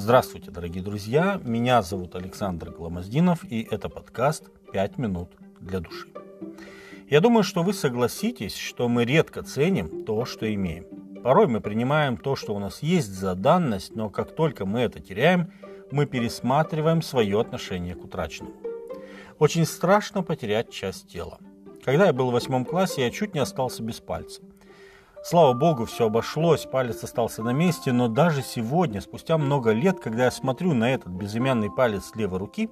Здравствуйте, дорогие друзья. Меня зовут Александр Гламоздинов, и это подкаст «Пять минут для души». Я думаю, что вы согласитесь, что мы редко ценим то, что имеем. Порой мы принимаем то, что у нас есть за данность, но как только мы это теряем, мы пересматриваем свое отношение к утраченному. Очень страшно потерять часть тела. Когда я был в восьмом классе, я чуть не остался без пальца. Слава богу, все обошлось, палец остался на месте, но даже сегодня, спустя много лет, когда я смотрю на этот безымянный палец левой руки,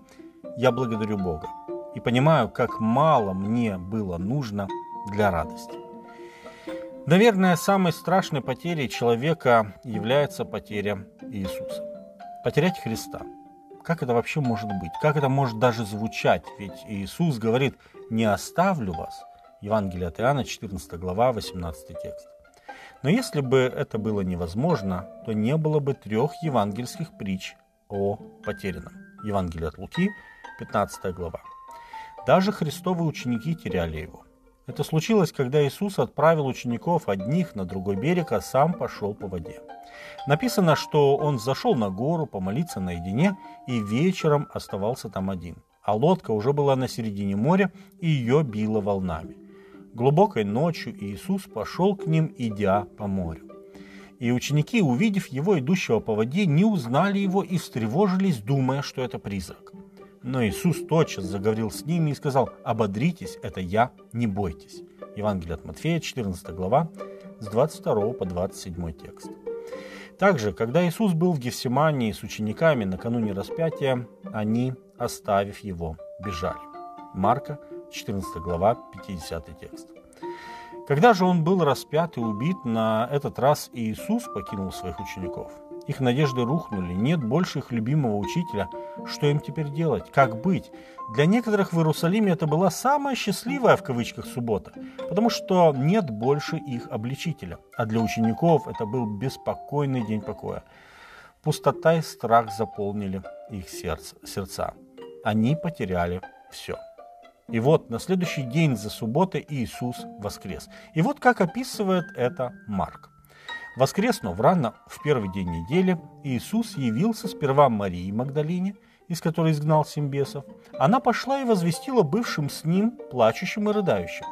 я благодарю Бога и понимаю, как мало мне было нужно для радости. Наверное, самой страшной потерей человека является потеря Иисуса. Потерять Христа. Как это вообще может быть? Как это может даже звучать? Ведь Иисус говорит, не оставлю вас. Евангелие от Иоанна, 14 глава, 18 текст. Но если бы это было невозможно, то не было бы трех евангельских притч о потерянном. Евангелие от Луки, 15 глава. Даже христовые ученики теряли его. Это случилось, когда Иисус отправил учеников одних на другой берег, а сам пошел по воде. Написано, что он зашел на гору помолиться наедине и вечером оставался там один. А лодка уже была на середине моря и ее било волнами. Глубокой ночью Иисус пошел к ним, идя по морю. И ученики, увидев его, идущего по воде, не узнали его и встревожились, думая, что это призрак. Но Иисус тотчас заговорил с ними и сказал, «Ободритесь, это я, не бойтесь». Евангелие от Матфея, 14 глава, с 22 по 27 текст. Также, когда Иисус был в Гефсимании с учениками накануне распятия, они, оставив его, бежали. Марка, 14 глава, 50 текст. Когда же он был распят и убит, на этот раз Иисус покинул своих учеников. Их надежды рухнули, нет больше их любимого учителя. Что им теперь делать? Как быть? Для некоторых в Иерусалиме это была самая счастливая в кавычках суббота, потому что нет больше их обличителя. А для учеников это был беспокойный день покоя. Пустота и страх заполнили их сердце, сердца. Они потеряли все. И вот на следующий день за субботой Иисус воскрес. И вот как описывает это Марк. Воскреснув рано в первый день недели, Иисус явился сперва Марии Магдалине, из которой изгнал семь бесов. Она пошла и возвестила бывшим с ним, плачущим и рыдающим.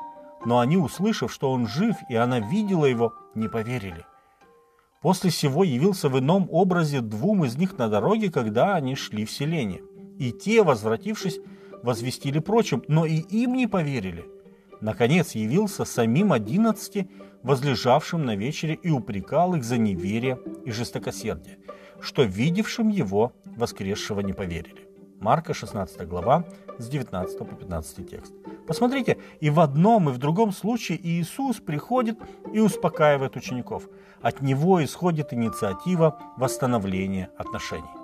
Но они, услышав, что он жив, и она видела его, не поверили. После сего явился в ином образе двум из них на дороге, когда они шли в селение. И те, возвратившись, возвестили прочим, но и им не поверили. Наконец явился самим одиннадцати, возлежавшим на вечере, и упрекал их за неверие и жестокосердие, что видевшим его воскресшего не поверили. Марка 16 глава с 19 по 15 текст. Посмотрите, и в одном, и в другом случае Иисус приходит и успокаивает учеников. От него исходит инициатива восстановления отношений.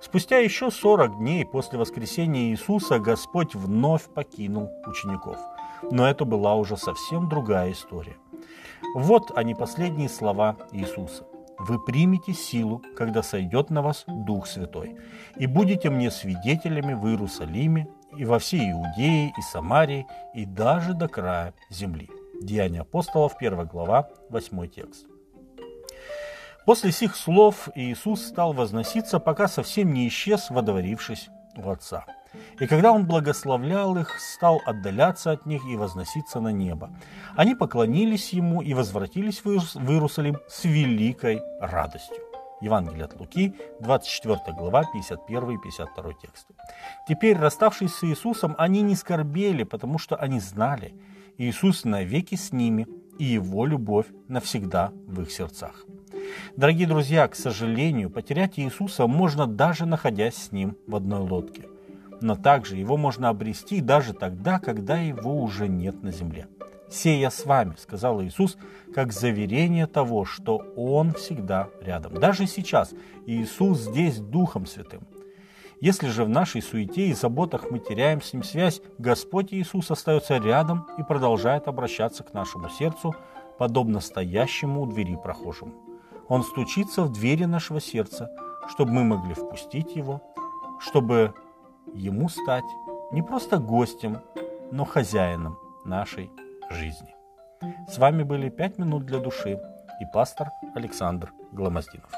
Спустя еще 40 дней после воскресения Иисуса Господь вновь покинул учеников. Но это была уже совсем другая история. Вот они последние слова Иисуса. «Вы примете силу, когда сойдет на вас Дух Святой, и будете мне свидетелями в Иерусалиме, и во всей Иудее, и Самарии, и даже до края земли». Деяния апостолов, 1 глава, 8 текст. После сих слов Иисус стал возноситься, пока совсем не исчез, водворившись в Отца. И когда он благословлял их, стал отдаляться от них и возноситься на небо. Они поклонились ему и возвратились в Иерусалим с великой радостью. Евангелие от Луки, 24 глава, 51 и 52 тексты. Теперь, расставшись с Иисусом, они не скорбели, потому что они знали, Иисус навеки с ними, и Его любовь навсегда в их сердцах. Дорогие друзья, к сожалению, потерять Иисуса можно даже находясь с Ним в одной лодке. Но также его можно обрести даже тогда, когда его уже нет на земле. «Сея с вами», — сказал Иисус, как заверение того, что Он всегда рядом. Даже сейчас Иисус здесь Духом Святым. Если же в нашей суете и заботах мы теряем с Ним связь, Господь Иисус остается рядом и продолжает обращаться к нашему сердцу, подобно стоящему у двери прохожему. Он стучится в двери нашего сердца, чтобы мы могли впустить Его, чтобы Ему стать не просто гостем, но хозяином нашей жизни. С вами были «Пять минут для души» и пастор Александр Гломоздинов.